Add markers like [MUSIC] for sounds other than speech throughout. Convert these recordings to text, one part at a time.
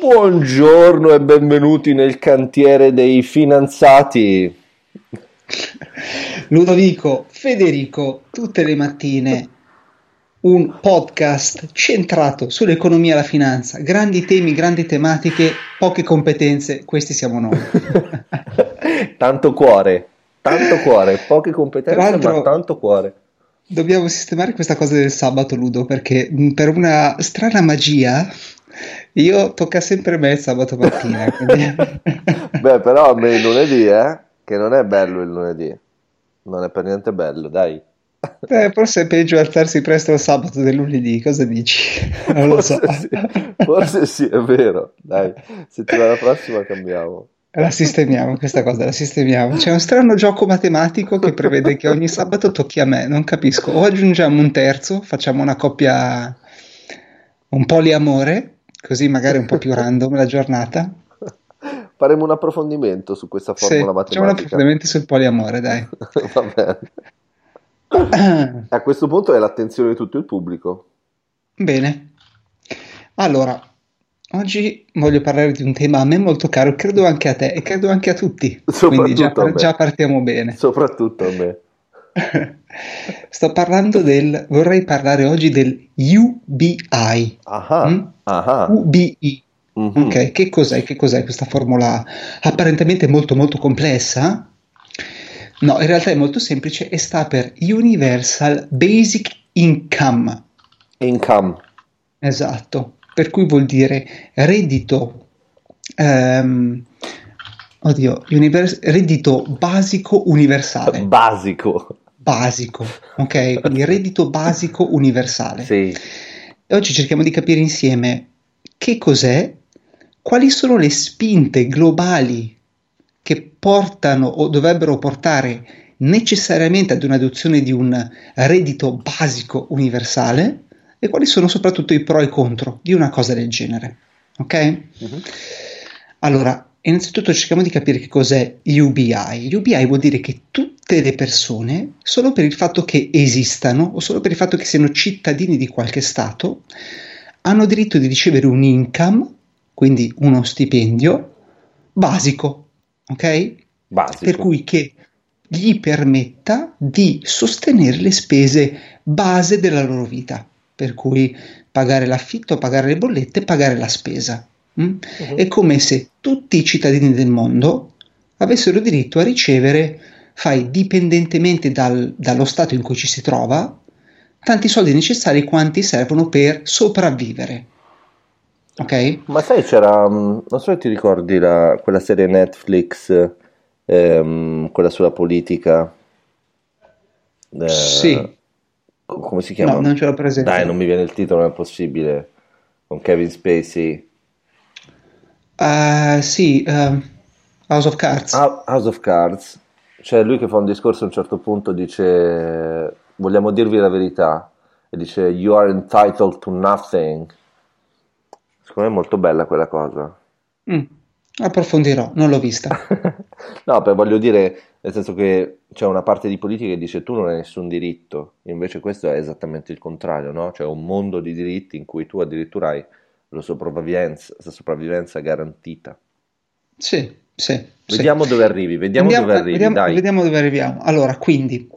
Buongiorno e benvenuti nel cantiere dei finanziati. Ludovico, Federico, tutte le mattine un podcast centrato sull'economia e la finanza, grandi temi, grandi tematiche, poche competenze, questi siamo noi. [LAUGHS] tanto cuore, tanto cuore, poche competenze ma tanto cuore. Dobbiamo sistemare questa cosa del sabato, Ludo, perché per una strana magia io tocca sempre a me il sabato mattina. Quindi... [LAUGHS] Beh, però a me il lunedì, eh? Che non è bello il lunedì. Non è per niente bello, dai. Eh, forse è peggio alzarsi presto il sabato del lunedì, cosa dici? Non lo forse so. Sì. Forse sì, è vero. Dai, settimana prossima cambiamo. La sistemiamo questa cosa, la sistemiamo. C'è un strano gioco matematico che prevede che ogni sabato tocchi a me, non capisco. O aggiungiamo un terzo, facciamo una coppia, un poliamore, così magari un po' più random la giornata. [LAUGHS] Faremo un approfondimento su questa formula sì, matematica. Facciamo un approfondimento sul poliamore, dai. [LAUGHS] [COUGHS] A questo punto è l'attenzione di tutto il pubblico. Bene. Allora, oggi voglio parlare di un tema a me molto caro, credo anche a te e credo anche a tutti. Quindi già, già partiamo bene. Soprattutto a me. [LAUGHS] Sto parlando del. Vorrei parlare oggi del UBI. Aha, mm? aha. UBI. Mm-hmm. Ok, che cos'è? Che cos'è questa formula apparentemente molto molto complessa? No, in realtà è molto semplice e sta per Universal Basic Income. Income. Esatto, per cui vuol dire reddito. Um, oddio, univers- reddito basico universale. Basico basico, ok? Quindi reddito basico universale. Sì. E oggi cerchiamo di capire insieme che cos'è, quali sono le spinte globali che portano o dovrebbero portare necessariamente ad un'adozione di un reddito basico universale e quali sono soprattutto i pro e i contro di una cosa del genere. Ok? Uh-huh. Allora, innanzitutto cerchiamo di capire che cos'è UBI. UBI vuol dire che tutte le persone, solo per il fatto che esistano o solo per il fatto che siano cittadini di qualche Stato, hanno diritto di ricevere un income, quindi uno stipendio, basico, ok? Basico. Per cui che gli permetta di sostenere le spese base della loro vita, per cui pagare l'affitto, pagare le bollette, pagare la spesa. Mm? Uh-huh. È come se tutti i cittadini del mondo avessero diritto a ricevere, fai dipendentemente dal, dallo stato in cui ci si trova, tanti soldi necessari quanti servono per sopravvivere. Ok? Ma sai, c'era, mm, non so se ti ricordi la, quella serie Netflix, ehm, quella sulla politica. Eh, sì. Come si chiama? No, non ce l'ho presente. Dai, non mi viene il titolo, non è possibile. Con Kevin Spacey. Uh, sì, uh, House of Cards. House of Cards. C'è lui che fa un discorso a un certo punto, dice vogliamo dirvi la verità e dice you are entitled to nothing. Secondo me è molto bella quella cosa. Mm, approfondirò, non l'ho vista. [LAUGHS] no, per voglio dire, nel senso che c'è una parte di politica che dice tu non hai nessun diritto, invece questo è esattamente il contrario, no? C'è un mondo di diritti in cui tu addirittura hai la sopravvivenza, la sopravvivenza garantita. Sì, sì. Vediamo sì. dove arrivi, vediamo, vediamo dove arrivi, vediamo, vediamo dove arriviamo. Allora, quindi,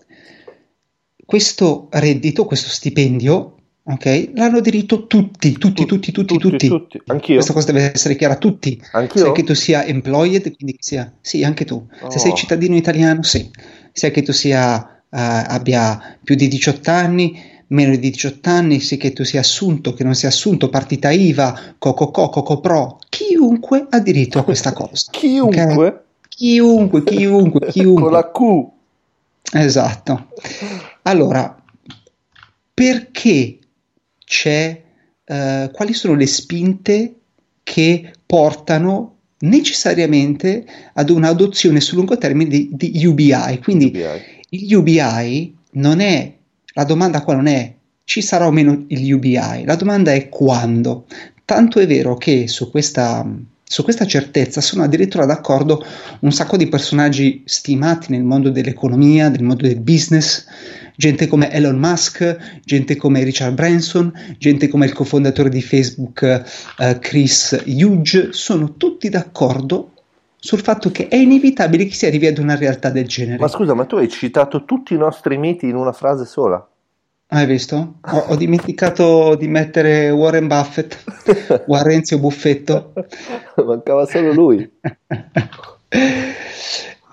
questo reddito, questo stipendio, ok, l'hanno diritto tutti, tutti, tutti, tutti, tutti. tutti. Anch'io. Questa cosa deve essere chiara a tutti. Anch'io. Sia che tu sia employed, quindi che sia, sì, anche tu. Oh. Se sei oh. cittadino italiano, sì. Sia che tu sia, uh, abbia più di 18 anni, meno di 18 anni, sì che tu sia assunto, che non sia assunto, partita IVA, Coco Coco Pro, chiunque ha diritto a questa [LAUGHS] cosa. chiunque? Okay? Chiunque, chiunque, chiunque. [LAUGHS] Con la Q. Esatto. Allora, perché c'è, uh, quali sono le spinte che portano necessariamente ad un'adozione sul lungo termine di, di UBI? Quindi UBI. il UBI non è la domanda qua non è ci sarà o meno il UBI, la domanda è quando. Tanto è vero che su questa, su questa certezza sono addirittura d'accordo un sacco di personaggi stimati nel mondo dell'economia, nel mondo del business, gente come Elon Musk, gente come Richard Branson, gente come il cofondatore di Facebook uh, Chris Hughes, sono tutti d'accordo sul fatto che è inevitabile che si arrivi ad una realtà del genere. Ma scusa, ma tu hai citato tutti i nostri miti in una frase sola? Hai visto? Ho, ho dimenticato di mettere Warren Buffett, [LAUGHS] Warrenzio Buffetto. Mancava solo lui.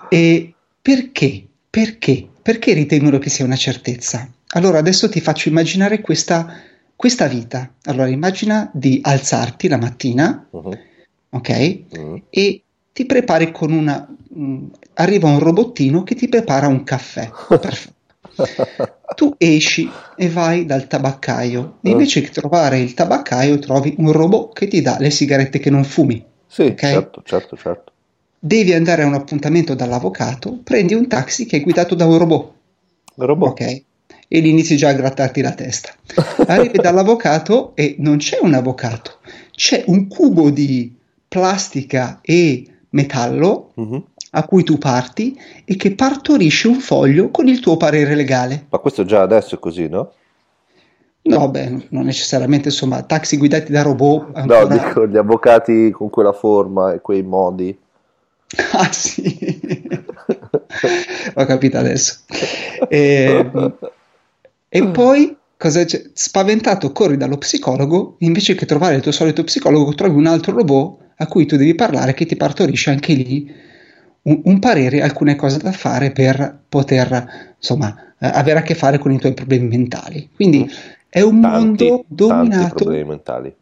e perché? Perché? Perché ritengono che sia una certezza? Allora adesso ti faccio immaginare questa, questa vita. Allora immagina di alzarti la mattina, uh-huh. ok? Uh-huh. E ti prepari con una... Mh, arriva un robottino che ti prepara un caffè. Perfetto tu esci e vai dal tabaccaio. Eh. Invece che trovare il tabaccaio, trovi un robot che ti dà le sigarette che non fumi. Sì, okay? certo, certo, certo. Devi andare a un appuntamento dall'avvocato, prendi un taxi che è guidato da un robot. Un robot. Ok. E lì inizi già a grattarti la testa. Arrivi [LAUGHS] dall'avvocato e non c'è un avvocato, c'è un cubo di plastica e metallo uh-huh a cui tu parti e che partorisce un foglio con il tuo parere legale. Ma questo già adesso è così, no? No, beh, non necessariamente, insomma, taxi guidati da robot. Ancora... No, dico gli avvocati con quella forma e quei modi. [LAUGHS] Ah sì, ho capito adesso. E, e [LAUGHS] poi, cosa c'è? spaventato, corri dallo psicologo, invece che trovare il tuo solito psicologo, trovi un altro robot a cui tu devi parlare che ti partorisce anche lì un, un parere, alcune cose da fare per poter insomma eh, avere a che fare con i tuoi problemi mentali. Quindi è un tanti, mondo dominato. Tanti problemi mentali.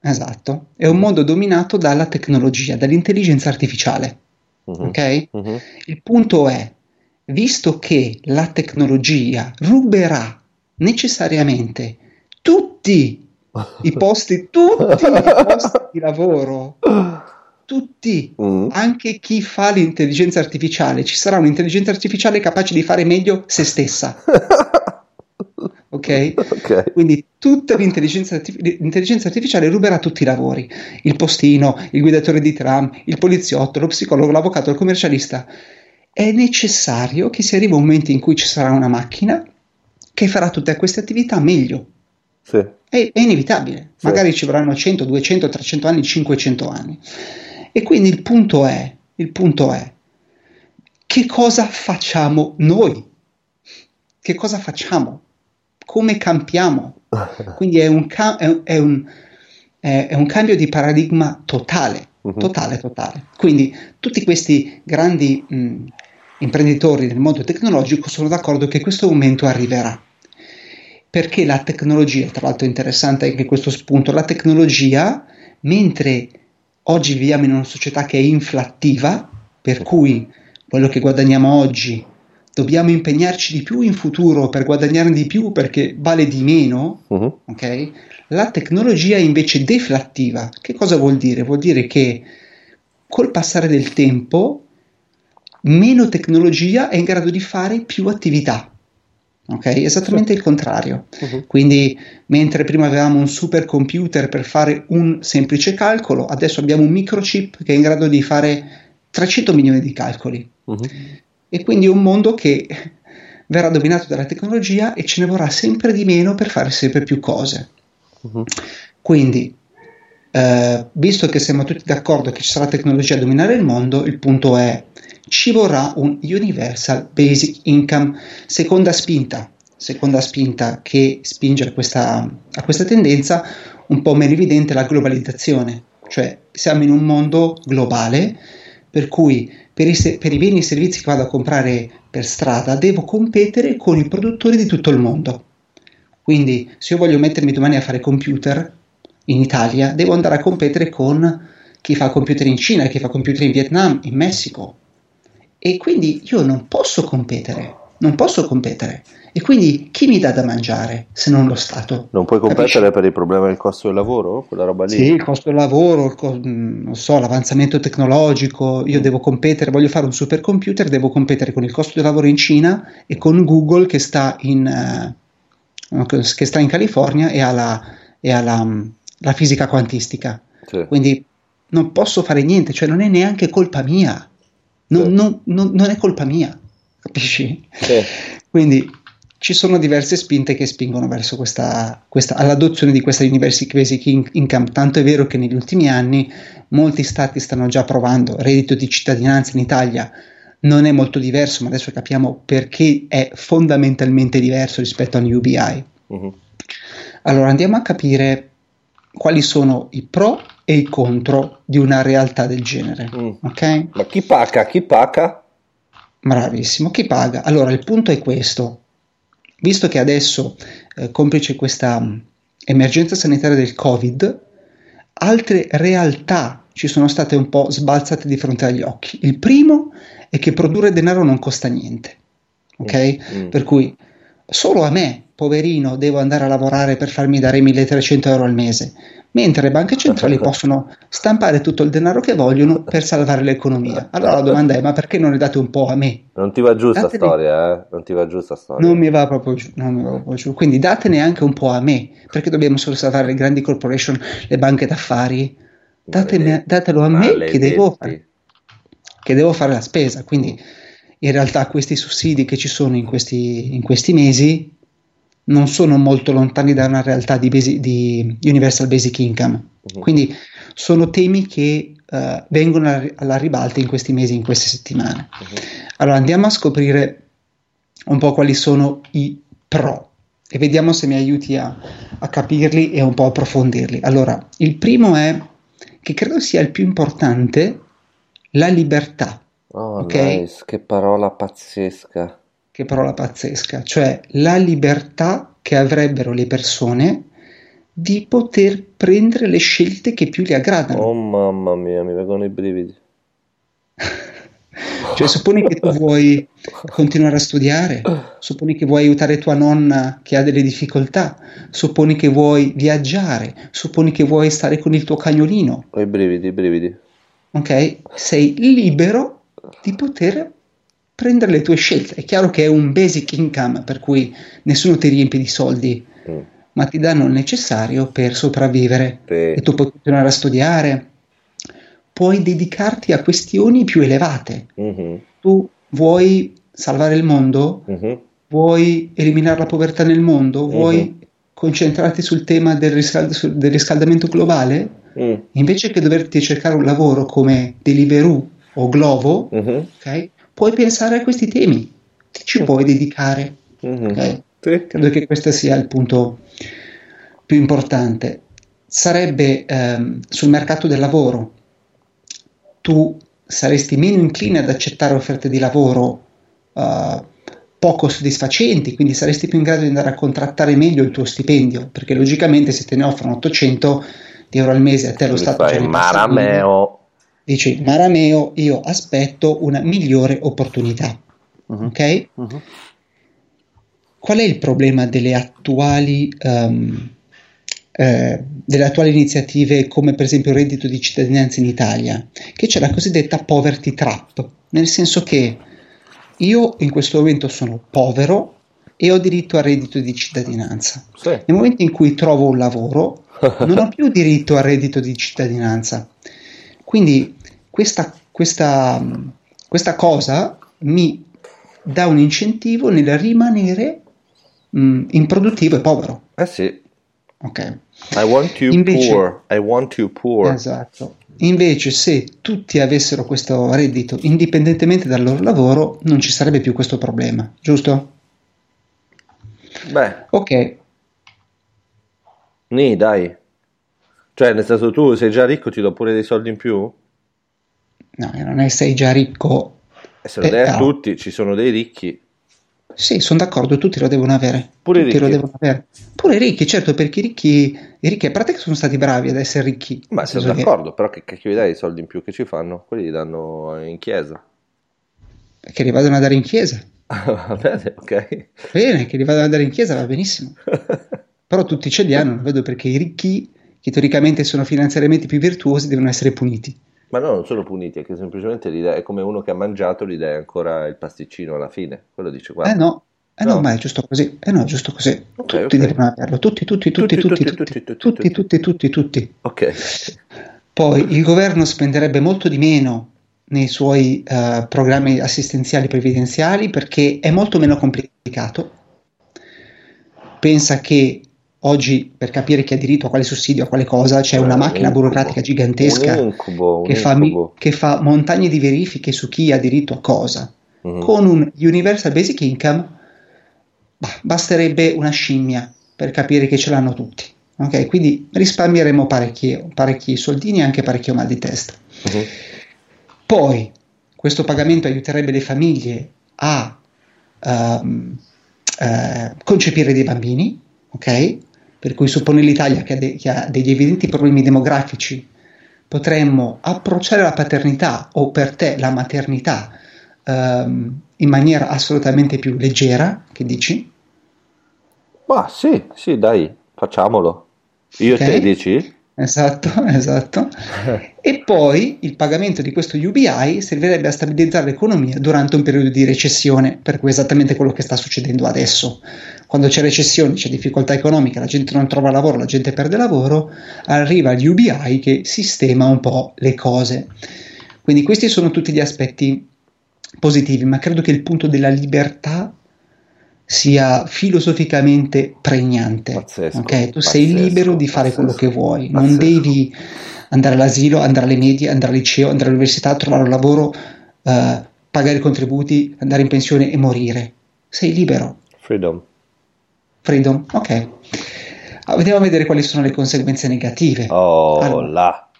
Esatto, è un mondo dominato dalla tecnologia, dall'intelligenza artificiale. Uh-huh. Ok? Uh-huh. Il punto è, visto che la tecnologia ruberà necessariamente tutti i posti, tutti i posti di lavoro tutti, mm. anche chi fa l'intelligenza artificiale, ci sarà un'intelligenza artificiale capace di fare meglio se stessa. [LAUGHS] Okay? ok? Quindi tutta l'intelligenza, l'intelligenza, artificiale ruberà tutti i lavori, il postino, il guidatore di tram, il poliziotto, lo psicologo, l'avvocato, il commercialista. È necessario che si arrivi a un momento in cui ci sarà una macchina che farà tutte queste attività meglio. Sì. È, è inevitabile, sì. magari ci vorranno 100, 200, 300 anni, 500 anni. E quindi il punto è, il punto è, che cosa facciamo noi? Che cosa facciamo? Come campiamo? [LAUGHS] Quindi è un, ca- è, è un, è un cambio di paradigma totale, uh-huh. totale, totale. Quindi tutti questi grandi mh, imprenditori del mondo tecnologico sono d'accordo che questo momento arriverà. Perché la tecnologia, tra l'altro è interessante anche questo spunto, la tecnologia, mentre oggi viviamo in una società che è inflattiva, per cui quello che guadagniamo oggi dobbiamo impegnarci di più in futuro per guadagnarne di più perché vale di meno, uh-huh. ok? La tecnologia è invece deflattiva. Che cosa vuol dire? Vuol dire che col passare del tempo meno tecnologia è in grado di fare più attività. Ok, esattamente il contrario. Uh-huh. Quindi, mentre prima avevamo un supercomputer per fare un semplice calcolo, adesso abbiamo un microchip che è in grado di fare 300 milioni di calcoli. Uh-huh. E quindi un mondo che [LAUGHS] verrà dominato dalla tecnologia e ce ne vorrà sempre di meno per fare sempre più cose. Uh-huh. Quindi, eh, visto che siamo tutti d'accordo che ci sarà tecnologia a dominare il mondo, il punto è ci vorrà un Universal Basic Income. Seconda spinta, seconda spinta che spinge a questa, a questa tendenza, un po' meno evidente la globalizzazione, cioè siamo in un mondo globale per cui per i, per i beni e servizi che vado a comprare per strada devo competere con i produttori di tutto il mondo. Quindi se io voglio mettermi domani a fare computer in Italia, devo andare a competere con chi fa computer in Cina, chi fa computer in Vietnam, in Messico, e quindi io non posso competere, non posso competere. E quindi chi mi dà da mangiare se non lo Stato? Non puoi competere Capisci? per il problema del costo del lavoro? Quella roba lì? Sì, il costo del lavoro, co- mm, non so, l'avanzamento tecnologico. Io devo competere, voglio fare un supercomputer, devo competere con il costo del lavoro in Cina e con Google che sta in, uh, che sta in California e ha la, e ha la, la fisica quantistica. Sì. Quindi non posso fare niente, cioè non è neanche colpa mia, non, Sì. non- non- non è colpa mia, capisci? Sì. Quindi ci sono diverse spinte che spingono verso questa, questa- all'adozione di questa Universal Basic In- Income, tanto è vero che negli ultimi anni molti stati stanno già provando, reddito di cittadinanza in Italia non è molto diverso, ma adesso capiamo perché è fondamentalmente diverso rispetto all'UBI. Mhm. Allora andiamo a capire quali sono i pro e i contro di una realtà del genere. Mm. Ok? Ma chi paga? Chi paga? Bravissimo. Chi paga? Allora il punto è questo. Visto che adesso, eh, complice questa mh, emergenza sanitaria del Covid, altre realtà ci sono state un po' sbalzate di fronte agli occhi. Il primo è che produrre denaro non costa niente. Ok? Mm. Per cui solo a me, poverino, devo andare a lavorare per farmi dare 1300 euro al mese, mentre le banche centrali possono stampare tutto il denaro che vogliono per salvare l'economia. Allora la domanda è: ma perché non ne date un po' a me? Non ti va giù sta Dateli- storia, eh? Non ti va giù sta storia. Non mi va proprio giù, non mi va proprio giù. Quindi datene anche un po' a me, perché dobbiamo solo salvare le grandi corporation, le banche d'affari. Datene- datelo a me che devo, fare, che devo fare la spesa. Quindi in realtà questi sussidi che ci sono in questi, in questi mesi non sono molto lontani da una realtà di, basi- di Universal Basic Income. Mhm. Quindi sono temi che eh, vengono alla, alla ribalta in questi mesi, in queste settimane. Mhm. Allora andiamo a scoprire un po' quali sono i pro e vediamo se mi aiuti a, a capirli e un po' approfondirli. Allora, il primo è che credo sia il più importante, la libertà. Oh, Ok. nice, che parola pazzesca. che parola pazzesca, cioè la libertà che avrebbero le persone di poter prendere le scelte che più le aggradano. Oh mamma mia, mi vengono i brividi. [LAUGHS] Cioè, supponi che tu vuoi continuare a studiare, supponi che vuoi aiutare tua nonna che ha delle difficoltà, supponi che vuoi viaggiare, supponi che vuoi stare con il tuo cagnolino, Ho i brividi, i brividi. ok? Sei libero di poter prendere le tue scelte. È chiaro che è un basic income, per cui nessuno ti riempie di soldi, Mm. ma ti danno il necessario per sopravvivere. Sì. E tu puoi continuare a studiare, puoi dedicarti a questioni più elevate. Mhm, Tu vuoi salvare il mondo? mhm. Vuoi eliminare la povertà nel mondo? Vuoi Mhm. concentrarti sul tema del, riscald- del riscaldamento globale? Mm, Invece che doverti cercare un lavoro come Deliveroo o Glovo, mhm, ok? Puoi pensare a questi temi, ti ci puoi dedicare. mhm. ok? Sì. Credo che questo sia il punto più importante. Sarebbe ehm, sul mercato del lavoro, tu saresti meno incline ad accettare offerte di lavoro eh, poco soddisfacenti, quindi saresti più in grado di andare a contrattare meglio il tuo stipendio, perché logicamente se te ne offrono 800 di euro al mese a te lo Stato fai marameo. Dici Marameo, io aspetto una migliore opportunità. Mhm, Ok? mhm. Qual è il problema delle attuali, ehm, eh, delle attuali iniziative come per esempio il reddito di cittadinanza in Italia? Che c'è la cosiddetta poverty trap, nel senso che io in questo momento sono povero e ho diritto al reddito di cittadinanza. Sì. Nel momento in cui trovo un lavoro, non ho più diritto al reddito di cittadinanza. Quindi questa, questa, questa cosa mi dà un incentivo nel rimanere mh, improduttivo e povero. Eh sì. Ok, I want you Invece- poor. I want you poor. esatto. Invece, se tutti avessero questo reddito indipendentemente dal loro lavoro, non ci sarebbe più questo problema, giusto? Beh, Ok, Nì, dai. Cioè, nel senso, tu sei già ricco, ti do pure dei soldi in più? no, non è sei già ricco. E se lo Eh, dai a no. tutti, ci sono dei ricchi. Sì, sono d'accordo, tutti lo devono avere. Pure tutti lo ricchi. devono avere. Pure i ricchi, certo, perché i ricchi, i ricchi a parte che sono stati bravi ad essere ricchi. Ma sono senso che- d'accordo, però che cacchio gli dai i soldi in più che ci fanno? Quelli li danno in chiesa. che li vadano a dare in chiesa. [LAUGHS] Va bene, ok. Bene, che li vadano a dare in chiesa va benissimo. [LAUGHS] Però tutti ce li hanno, non vedo perché i ricchi, che teoricamente sono finanziariamente più virtuosi, devono essere puniti. Ma no, non sono puniti, è che semplicemente gli dai, è come uno che ha mangiato, gli dai ancora il pasticcino alla fine. Quello dice, Eh guarda, no, eh no, No. ma è giusto così. Eh no, è giusto così. Ok, tutti ok. devono averlo, tutti, tutti, tutti, Tutti, tutti, tutti, tutti, tutti, tutti, tutti, tutti, tutti, tutti. ok. Poi il governo spenderebbe molto di meno nei suoi uh, programmi assistenziali previdenziali perché è molto meno complicato. Pensa che oggi per capire chi ha diritto a quale sussidio, a quale cosa, c'è una macchina incubo, burocratica gigantesca un incubo, un che, fa, che, fa, montagne di verifiche su chi ha diritto a cosa. Mm-hmm. Con un Universal Basic Income bah, basterebbe una scimmia per capire che ce l'hanno tutti. Okay? Quindi risparmieremo parecchi, parecchi soldini e anche parecchio mal di testa. Mm-hmm. Poi questo pagamento aiuterebbe le famiglie a uh, uh, concepire dei bambini, ok? Per cui suppone l'Italia che ha, de- che ha degli evidenti problemi demografici, potremmo approcciare la paternità o per te la maternità um, in maniera assolutamente più leggera, che dici? Ma sì, sì, dai, facciamolo. Io okay. te dici? Esatto, [LAUGHS] esatto. e poi il pagamento di questo UBI servirebbe a stabilizzare l'economia durante un periodo di recessione, per cui è esattamente quello che sta succedendo adesso. Quando c'è recessione, c'è difficoltà economica, la gente non trova lavoro, la gente perde lavoro, arriva l'UBI che sistema un po' le cose. Quindi questi sono tutti gli aspetti positivi, ma credo che il punto della libertà sia filosoficamente pregnante. Pazzesco, okay? Tu pazzesco, sei libero di fare pazzesco, quello che vuoi, non devi andare all'asilo, andare alle medie, andare al liceo, andare all'università, trovare un lavoro, uh, pagare i contributi, andare in pensione e morire. Sei libero. Freedom. Freedom, ok. Andiamo a vedere quali sono le conseguenze negative. Oh, allora, là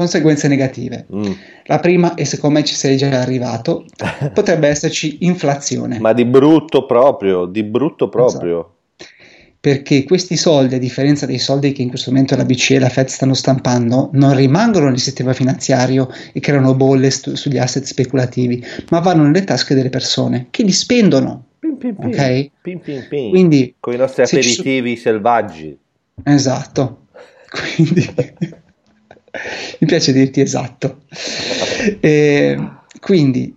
conseguenze negative. Mm. La prima, e secondo me ci sei già arrivato, [LAUGHS] potrebbe esserci inflazione. Ma di brutto proprio, di brutto proprio. Esatto. Perché questi soldi, a differenza dei soldi che in questo momento la BCE e la Fed stanno stampando, non rimangono nel sistema finanziario e creano bolle stu- sugli asset speculativi, ma vanno nelle tasche delle persone che li spendono. Pim, pim, pim. Okay? Pim, pim, pim. Quindi, con i nostri aperitivi ci... selvaggi. Esatto. [LAUGHS] Quindi [LAUGHS] mi piace dirti esatto. E, quindi,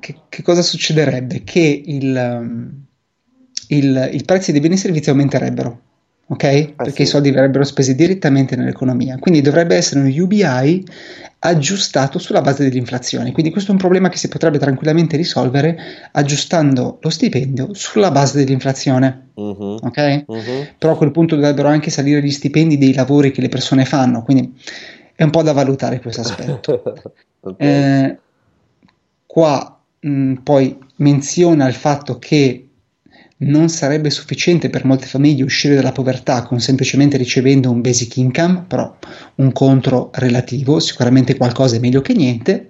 che, che, cosa succederebbe? Che il, um, il, i prezzi dei beni e servizi aumenterebbero, ok? Ah, Perché sì. i soldi verrebbero spesi direttamente nell'economia. Quindi dovrebbe essere un UBI aggiustato sulla base dell'inflazione. Quindi questo è un problema che si potrebbe tranquillamente risolvere aggiustando lo stipendio sulla base dell'inflazione. Uh-huh. Ok? Uh-huh. Però a quel punto dovrebbero anche salire gli stipendi dei lavori che le persone fanno. Quindi è un po' da valutare questo aspetto. [LAUGHS] okay. eh, qua mh, poi menziona il fatto che non sarebbe sufficiente per molte famiglie uscire dalla povertà con semplicemente ricevendo un basic income, però un contro relativo, sicuramente qualcosa è meglio che niente.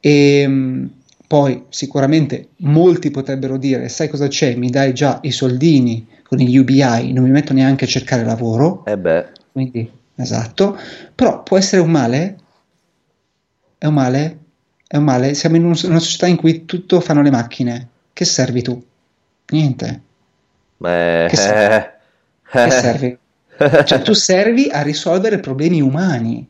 E mh, poi sicuramente molti potrebbero dire: Sai cosa c'è? Mi dai già i soldini con gli UBI, non mi metto neanche a cercare lavoro. Eh beh. Quindi esatto, però può essere un male? È un male? È un male? Siamo in un, una società in cui tutto fanno le macchine. Che servi tu? Niente. Beh, che, servi? che servi? [LAUGHS] Cioè tu servi a risolvere problemi umani,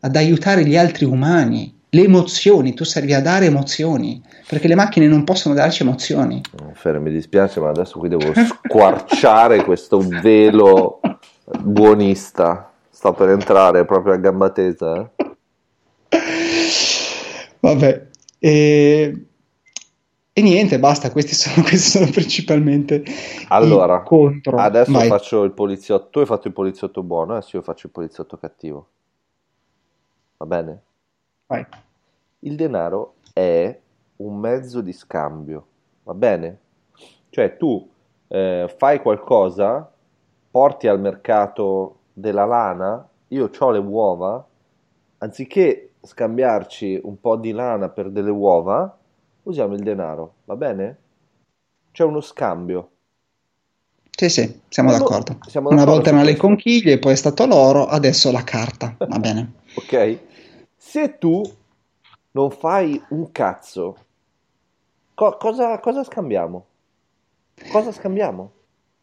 ad aiutare gli altri umani. Le emozioni, tu servi a dare emozioni, perché le macchine non possono darci emozioni. Fer, mi dispiace, ma adesso qui devo squarciare questo velo buonista. Sto per entrare proprio a gamba tesa. Eh? [LAUGHS] Vabbè, e... e, niente, basta. Questi sono, [LAUGHS] questi sono principalmente allora, contro. Adesso Vai. faccio il poliziotto. Tu hai fatto il poliziotto buono, adesso io faccio il poliziotto cattivo. Va bene? Vai. Il denaro è un mezzo di scambio, va bene? Cioè tu eh, fai qualcosa, porti al mercato della lana, io ho le uova, anziché scambiarci un po' di lana per delle uova, usiamo il denaro, va bene? C'è uno scambio. Sì, sì, siamo Quando, d'accordo. Siamo Una volta erano le conchiglie, poi è stato l'oro, adesso la carta, va [LAUGHS] bene. ok? Se tu non fai un cazzo, co- cosa, cosa scambiamo? Cosa scambiamo?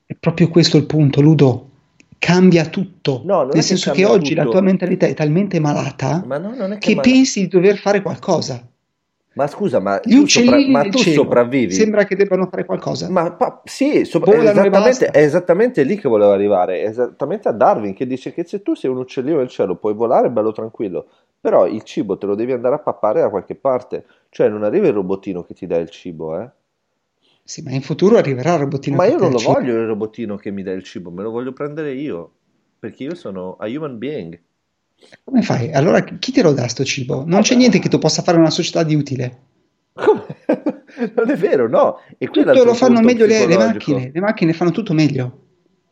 È proprio questo il punto, Ludo cambia tutto. No, Nel senso che, che oggi tutto. la tua mentalità è talmente malata no, che, che pensi di dover fare qualcosa. Ma scusa, ma Gli tu, sopra- ma tu cielo. sopravvivi? Sembra che debbano fare qualcosa. Ma pa- sì, sopra- è, esattamente, è esattamente lì che volevo arrivare, è esattamente a Darwin che dice che se tu sei un uccellino nel cielo puoi volare bello tranquillo, però il cibo te lo devi andare a pappare da qualche parte, cioè non arriva il robotino che ti dà il cibo, eh? Sì, ma in futuro arriverà il robottino Ma io non lo cibo. voglio il robotino che mi dà il cibo, me lo voglio prendere io, perché io sono a human being. Come fai? Allora chi te lo dà sto cibo? Non c'è niente che tu possa fare una società di utile. Come? [LAUGHS] Non è vero, no? E Tutto lo fanno meglio le, le macchine. Le macchine fanno tutto meglio.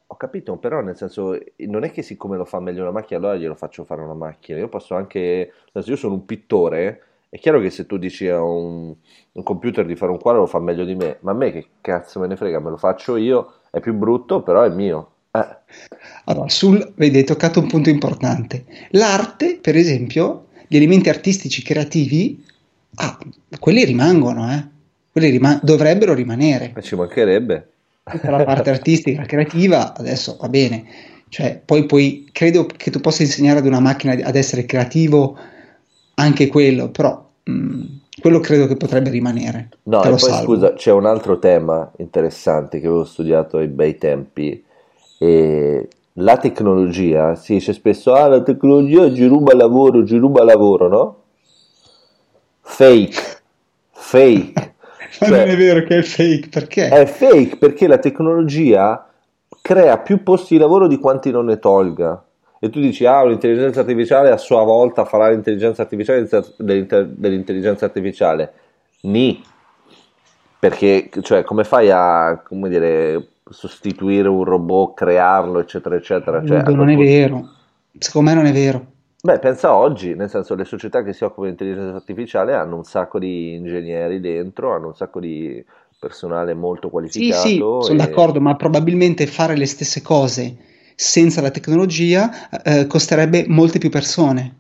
Ho capito, però nel senso, non è che siccome lo fa meglio una macchina, allora glielo faccio fare una macchina. Io posso anche, nel senso, io sono un pittore, è chiaro che se tu dici a un, un computer di fare un quadro lo fa meglio di me, ma a me che cazzo me ne frega, me lo faccio io, è più brutto, però è mio. Eh, Allora, sul, vedi, hai toccato un punto importante. L'arte, per esempio, gli elementi artistici creativi, ah, quelli rimangono, eh. Quelli rima- dovrebbero rimanere. e ci mancherebbe. Tutta la parte artistica, [LAUGHS] creativa, adesso va bene. Cioè, poi, poi credo che tu possa insegnare ad una macchina ad essere creativo anche quello, però mh, quello credo che potrebbe rimanere. No, e poi salvo. scusa, c'è un altro tema interessante che avevo studiato ai bei tempi, e la tecnologia, si dice spesso, ah, la tecnologia ci ruba lavoro, ci ruba lavoro, no? Fake, fake. [LAUGHS] Ma Cioè- non è vero che è fake, perché? È fake perché la tecnologia crea più posti di lavoro di quanti non ne tolga. E tu dici, ah, l'intelligenza artificiale a sua volta farà l'intelligenza artificiale dell'intelligenza artificiale. Ni. Perché, cioè, come fai a, come dire, sostituire un robot, crearlo, eccetera, eccetera? Cioè, non quel è vero. Secondo me non è vero. Beh, pensa oggi, nel senso le società che si occupano di intelligenza artificiale hanno un sacco di ingegneri dentro, hanno un sacco di personale molto Sì, qualificato sì, sono e- d'accordo, ma probabilmente fare le stesse cose senza la tecnologia eh, costerebbe molte più persone.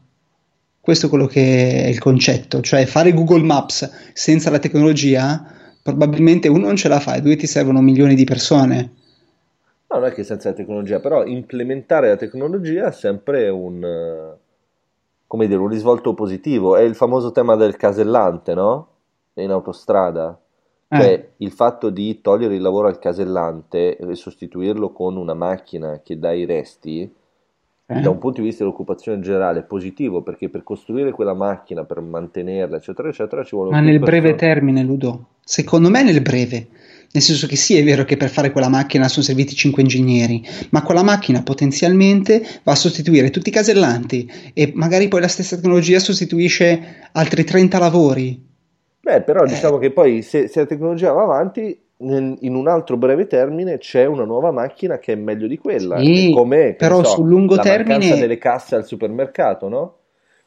Questo è quello che è il concetto, cioè fare Google Maps senza la tecnologia, probabilmente uno non ce la fa e due ti servono milioni di persone. No, non è che senza la tecnologia, però implementare la tecnologia è sempre un, eh, come dire, un risvolto positivo. È il famoso tema del casellante, no? In autostrada. Eh, Cioè, il fatto di togliere il lavoro al casellante e sostituirlo con una macchina che dà i resti, eh. da un punto di vista dell'occupazione generale, è positivo perché per costruire quella macchina, per mantenerla, eccetera, eccetera, ci vogliono Ma nel breve persone. termine, Ludo, secondo me nel breve, nel senso che sì, è vero che per fare quella macchina sono serviti 5 ingegneri, ma quella macchina potenzialmente va a sostituire tutti i casellanti e magari poi la stessa tecnologia sostituisce altri 30 lavori. Beh, però Eh. diciamo che poi se, se la tecnologia va avanti, nel- in un altro breve termine c'è una nuova macchina che è meglio di quella, Sì, come, però so, sul lungo la mancanza termine delle casse al supermercato, no?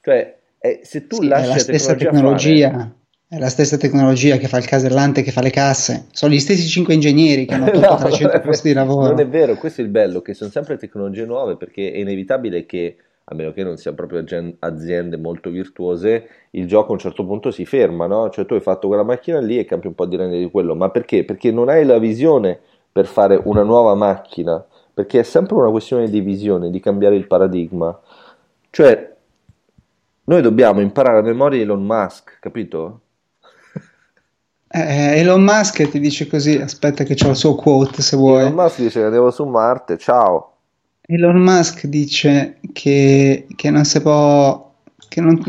Cioè, eh, se tu sì, lasci la stessa tecnologia tecnologia, è la stessa tecnologia che fa il casellante che fa le casse, sono gli stessi 5 ingegneri che hanno [LAUGHS] tolto No, 300 non è posti di lavoro. non è vero, questo è il bello, che sono sempre tecnologie nuove perché è inevitabile che, a meno che non siano proprio aziende molto virtuose, il gioco a un certo punto si ferma, no? Cioè tu hai fatto quella macchina lì e campi un po' di rendite di quello, ma perché? Perché non hai la visione per fare una nuova macchina, perché è sempre una questione di visione, di cambiare il paradigma. Cioè, noi dobbiamo imparare a memoria Elon Musk, capito? Eh, Elon Musk ti dice così, aspetta che c'ho il suo quote se vuoi. Elon Musk dice che andiamo su Marte, ciao. Elon Musk dice che, che non si può, che non,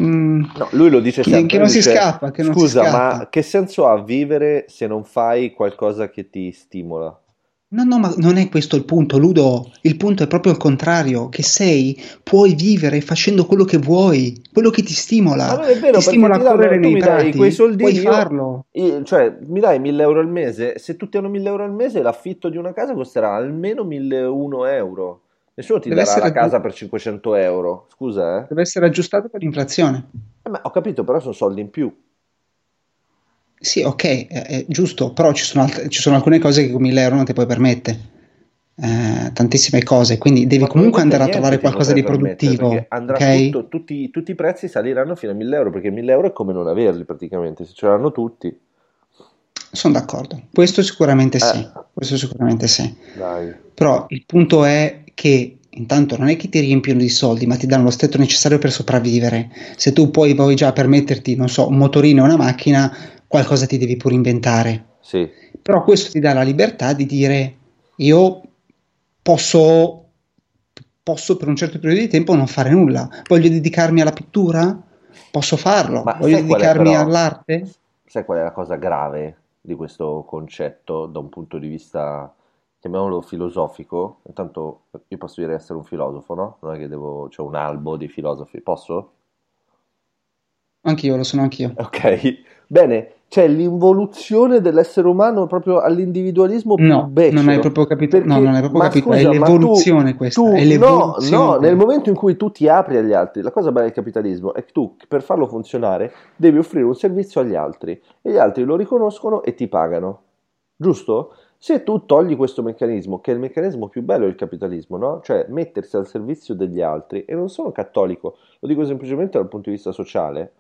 No, lui lo dice che- sempre. che non si dice, scappa, che non si Scusa, scappa." ma che senso ha vivere se non fai qualcosa che ti stimola? No, no, ma non è questo il punto, Ludo. Il punto è proprio il contrario, che sei, puoi vivere facendo quello che vuoi, quello che ti stimola. Ma non è vero, ti stimola ti a correre nei prati, quei soldini, puoi io- farlo. Io- cioè, mi dai 1000 euro al mese, se tutti hanno 1000 euro al mese, l'affitto di una casa costerà almeno 1001 euro. Nessuno ti Deve darà la casa giu- per 500 euro. Scusa, eh? Deve essere aggiustato per l'inflazione. Eh, ma ho capito, però sono soldi in più. Sì, ok, è, è giusto, però ci sono, altre- ci sono alcune cose che con 1000 euro non ti puoi permettere. Eh, tantissime cose, quindi devi Ma comunque andare a trovare qualcosa di produttivo, andrà ok? tutto, tutti, tutti i prezzi saliranno fino a 1000 euro, perché 1000 euro è come non averli praticamente, se ce l'hanno tutti. Sono d'accordo, questo sicuramente sì, Eh. questo sicuramente sì. Dai. Però il punto è che intanto non è che ti riempiono di soldi, ma ti danno lo stretto necessario per sopravvivere. Se tu poi vuoi già permetterti, non so, un motorino e una macchina, qualcosa ti devi pure inventare. Sì. Però questo ti dà la libertà di dire io posso, posso per un certo periodo di tempo non fare nulla. Voglio dedicarmi alla pittura? Posso farlo. Ma Voglio dedicarmi però- all'arte? Sai qual è la cosa grave di questo concetto da un punto di vista, chiamiamolo filosofico? Intanto io posso dire essere un filosofo, no? Non è che devo, c'è un albo di filosofi, posso? Anch'io, lo sono anch'io. Ok, bene, c'è l'involuzione dell'essere umano proprio all'individualismo più No, becero. non hai proprio capito. Perché- no, non hai proprio capito. scusa, è l'evoluzione tu- questa. tu- è l'evoluzione. No, no, nel momento in cui tu ti apri agli altri, la cosa bella del capitalismo è che tu per farlo funzionare devi offrire un servizio agli altri e gli altri lo riconoscono e ti pagano. Giusto? Se tu togli questo meccanismo, che è il meccanismo più bello del capitalismo, no? Cioè mettersi al servizio degli altri, e non sono cattolico, lo dico semplicemente dal punto di vista sociale,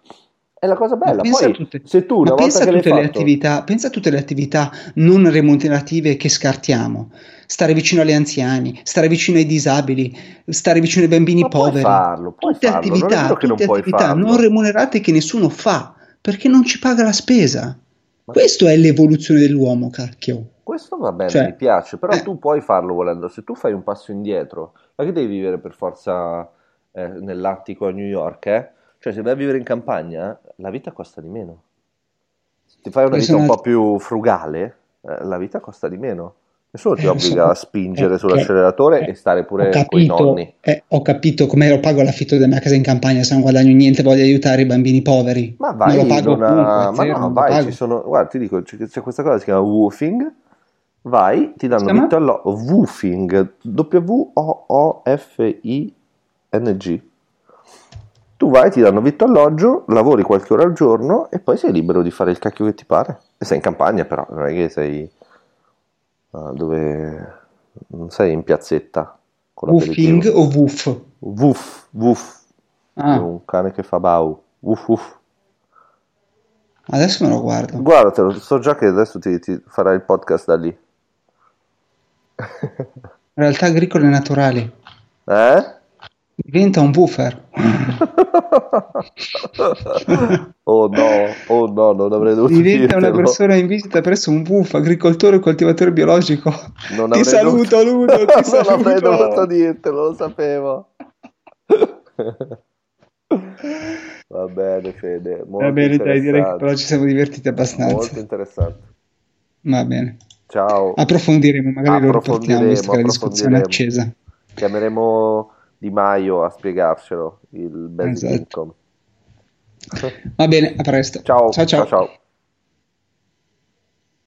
è la cosa bella. Poi, a tutte- se tu una volta pensa a che tutte le fatto, attività, pensa a tutte le attività non remunerative che scartiamo. Stare vicino agli anziani, stare vicino ai disabili, stare vicino ai bambini Ma puoi poveri. farlo, puoi tutte farlo, non attività, non tutte puoi attività non remunerate che nessuno fa perché non ci paga la spesa. Questo è l'evoluzione dell'uomo, cacchio. Questo va bene, Cioè, mi piace, però eh. tu puoi farlo volendo. Se tu fai un passo indietro, ma che devi vivere per forza eh, nell'attico a New York, eh? Cioè, se vai a vivere in campagna, la vita costa di meno. Se ti fai una Queste vita un po' più frugale, eh, la vita costa di meno. Nessuno ti Eh, obbliga so. a spingere Eh, sull'acceleratore eh, e stare pure con i capito, nonni. eh, ho capito come lo pago l'affitto della mia casa in campagna se non guadagno niente, voglio aiutare i bambini poveri. Ma Non vai, lo pago non ha- comunque, ma zero, no, non vai, ci sono, guarda, ti dico, c'è, c'è questa cosa che si chiama woofing, vai, ti danno vitto allo woofing, W-O-O-F-I-N-G. Tu vai, ti danno vitto alloggio, lavori qualche ora al giorno e poi sei libero di fare il cacchio che ti pare. E sei in campagna però, non è che sei dove non sei in piazzetta con Woofing o woof? Woof, woof, Ah, un cane che fa bau. Woof, woof. adesso me lo guardo. Guardatelo, so già che adesso ti, ti farai il podcast da lì. Realtà agricole naturali. Eh? Diventa un buffer. [LAUGHS] oh no, oh no, non avrei dovuto Diventa una dirtelo. persona in visita presso un buff, agricoltore o coltivatore biologico. Non Ti avrei saluto, dovuto- Ludo, ti [LAUGHS] non avrei saluto. dovuto dirtelo, lo sapevo. [LAUGHS] Va bene, Fede, molto Va bene, dai, direi che però ci siamo divertiti abbastanza. Molto interessante. Va bene. Ciao. Approfondiremo, magari lo riportiamo la discussione è approfondiremo. accesa. Chiameremo Di Maio a spiegarcelo il basic Esatto. income. Va bene, a presto. Ciao, ciao. ciao. ciao. ciao.